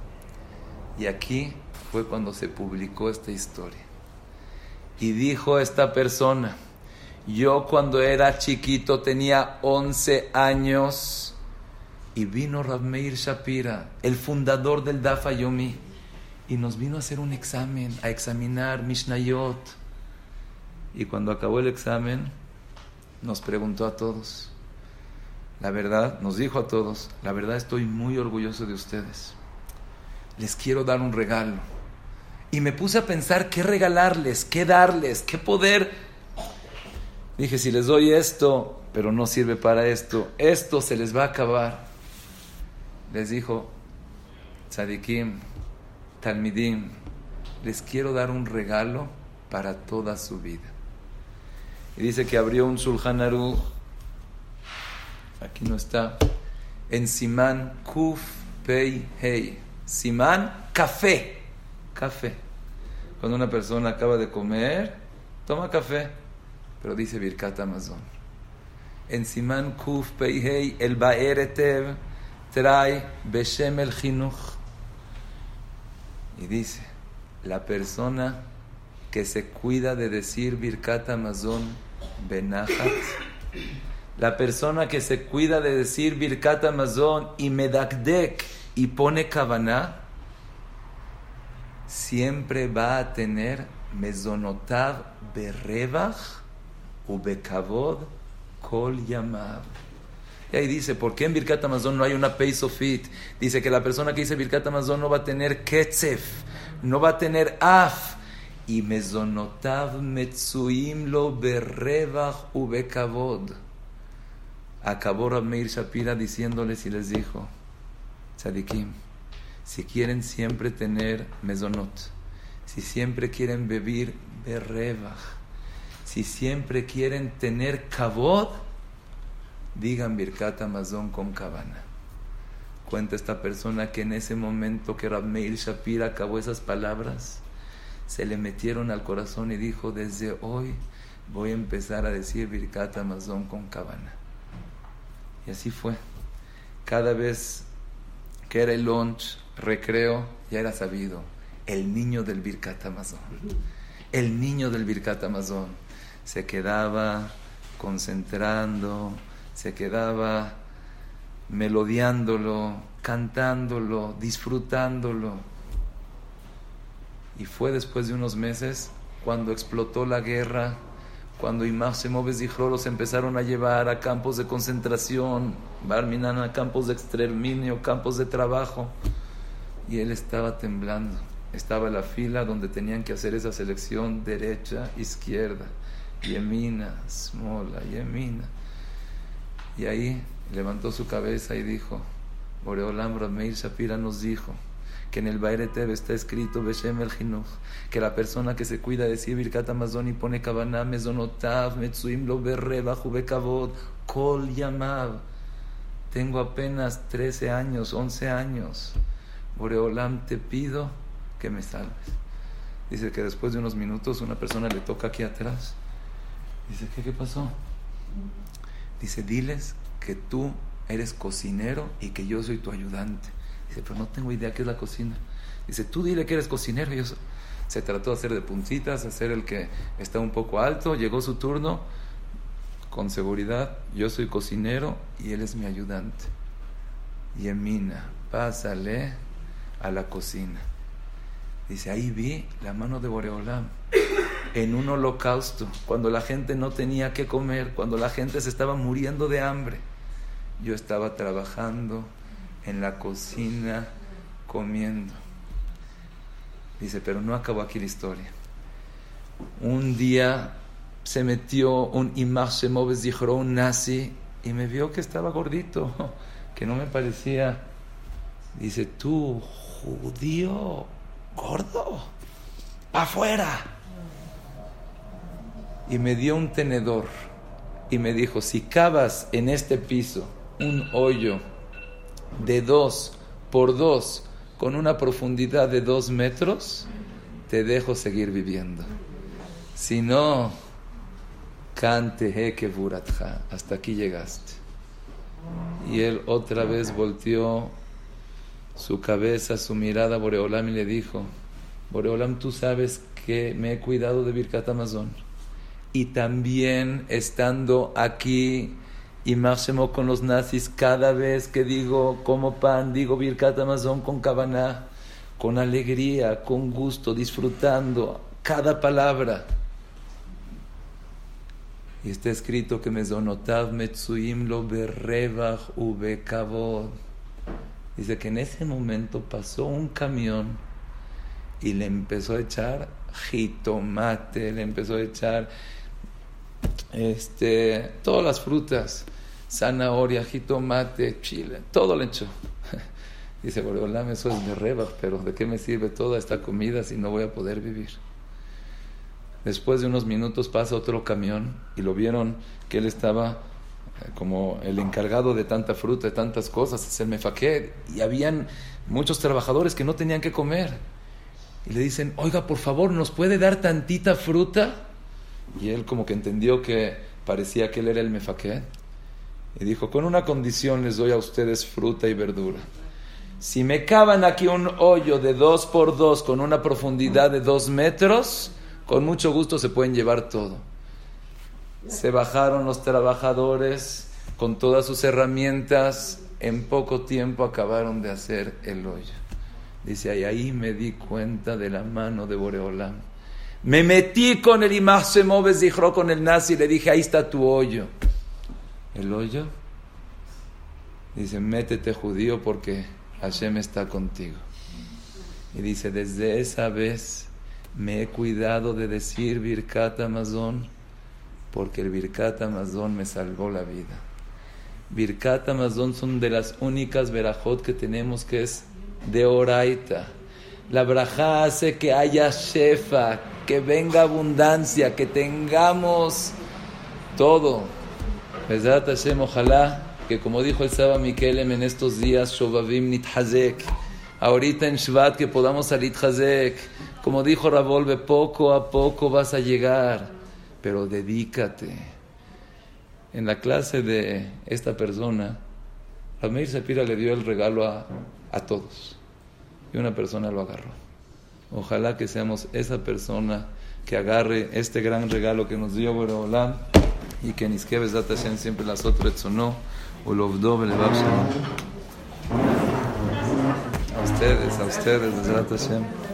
Y aquí fue cuando se publicó esta historia. Y dijo esta persona, yo cuando era chiquito tenía 11 años y vino Rabmeir Shapira, el fundador del Dafa Yomi, y nos vino a hacer un examen, a examinar Mishnayot. Y cuando acabó el examen, nos preguntó a todos. La verdad, nos dijo a todos, la verdad estoy muy orgulloso de ustedes. Les quiero dar un regalo. Y me puse a pensar qué regalarles, qué darles, qué poder. Dije, si les doy esto, pero no sirve para esto, esto se les va a acabar. Les dijo, Tzadikim, Talmidim, les quiero dar un regalo para toda su vida. Y dice que abrió un Sulhan Aruch, aquí no está, en Simán Kuf Pei Hei. Simán, café. Café. Cuando una persona acaba de comer, toma café. Pero dice Birkat Amazon. En Simán Kuf Pei Hei, el Baeretev trae Beshem el Chinuch. Y dice, la persona que se cuida de decir Birkat Amazon Benahat. La persona que se cuida de decir Birkat Amazon y Medakdek y pone Kavaná, siempre va a tener Mezonotav Berrebach u Bekavod Kol Yamav. Y ahí dice, ¿por qué en Birkat Amazon no hay una Peisofit? Dice que la persona que dice Birkat Amazon no va a tener Ketzef, no va a tener Af, y mezonotav metzuim lo berrevach ubekavod. Acabó Rabmeir Shapira diciéndoles y les dijo, Tzadikim, si quieren siempre tener mezonot, si siempre quieren vivir berrevach, si siempre quieren tener kavod, digan Birkat Amazon con cabana. Cuenta esta persona que en ese momento que Rabmeir Shapira acabó esas palabras, se le metieron al corazón y dijo, desde hoy voy a empezar a decir Birkat Amazon con cabana. Y así fue. Cada vez que era el lunch, recreo, ya era sabido, el niño del Birkat Amazon. El niño del Birkat Amazon se quedaba concentrando, se quedaba melodiándolo, cantándolo, disfrutándolo y fue después de unos meses cuando explotó la guerra, cuando Imam y los empezaron a llevar a campos de concentración, Barminan a campos de exterminio, campos de trabajo. Y él estaba temblando. Estaba en la fila donde tenían que hacer esa selección derecha, izquierda, yemina, smola, yemina. Y ahí levantó su cabeza y dijo, Boreolam Rameir Shapira nos dijo, que en el Bairetev está escrito Beshem el que la persona que se cuida de decir Birkat y pone Kavanah, Mezonotav, Metsuim lo berre, bajo Bekavod, Kol Yamav. Tengo apenas 13 años, 11 años. Boreolam, te pido que me salves. Dice que después de unos minutos una persona le toca aquí atrás. Dice, ¿qué, qué pasó? Dice, diles que tú eres cocinero y que yo soy tu ayudante. Dice, pero no tengo idea qué es la cocina. Dice, tú dile que eres cocinero. Y yo se trató de hacer de puntitas, hacer el que está un poco alto. Llegó su turno. Con seguridad, yo soy cocinero y él es mi ayudante. Y Emina, pásale a la cocina. Dice, ahí vi la mano de Boreolam en un holocausto, cuando la gente no tenía que comer, cuando la gente se estaba muriendo de hambre. Yo estaba trabajando en la cocina comiendo. Dice, pero no acabó aquí la historia. Un día se metió un Imach Shemoves, dijo un nazi, y me vio que estaba gordito, que no me parecía. Dice, tú, judío, gordo, afuera. Y me dio un tenedor y me dijo, si cavas en este piso un hoyo de dos por dos con una profundidad de dos metros, te dejo seguir viviendo. Si no, cante que buratja, hasta aquí llegaste. Y él otra vez volteó su cabeza, su mirada a Boreolam y le dijo, Boreolam, tú sabes que me he cuidado de Birkat Amazon. Y también estando aquí y máximo con los nazis, cada vez que digo como pan, digo Birkat Amazon con cabana, con alegría, con gusto, disfrutando cada palabra. Y está escrito que me zonotav metsuim lo berrevach ubekavod Dice que en ese momento pasó un camión y le empezó a echar jitomate, le empezó a echar este, todas las frutas, zanahoria, jitomate, chile, todo le echó. Dice, Boreolam, eso es de reba, pero ¿de qué me sirve toda esta comida si no voy a poder vivir? Después de unos minutos pasa otro camión y lo vieron que él estaba como el encargado de tanta fruta, de tantas cosas, es el mefaqued, y habían muchos trabajadores que no tenían que comer. Y le dicen, oiga, por favor, ¿nos puede dar tantita fruta? Y él como que entendió que parecía que él era el mefaqued. Y dijo, con una condición les doy a ustedes fruta y verdura. Si me cavan aquí un hoyo de dos por dos con una profundidad de dos metros, con mucho gusto se pueden llevar todo se bajaron los trabajadores con todas sus herramientas, en poco tiempo acabaron de hacer el hoyo. Dice, ahí, me di cuenta de la mano de Boreolam. Me metí con el Imach Semoves, dijo con el nazi, y le dije, ahí está tu hoyo. ¿El hoyo? Dice, métete judío porque Hashem está contigo. Y dice, desde esa vez me he cuidado de decir Birkat Amazon porque el Birkat Amazon me salvó la vida. Birkat Amazon son de las únicas verajot que tenemos que es de oraita. La braja hace que haya shefa, que venga abundancia, que tengamos todo. Hashem, ojalá que como dijo el Saba Mikelem en estos días, Shobavim Nithazek, ahorita en Shvat que podamos salir Hazek, como dijo Ravolve, poco a poco vas a llegar pero dedícate. En la clase de esta persona, Ramir Sepira le dio el regalo a, a todos y una persona lo agarró. Ojalá que seamos esa persona que agarre este gran regalo que nos dio Boreolam y que Niskeves Datashem siempre las otras sonó o lo A ustedes, a ustedes, Hashem.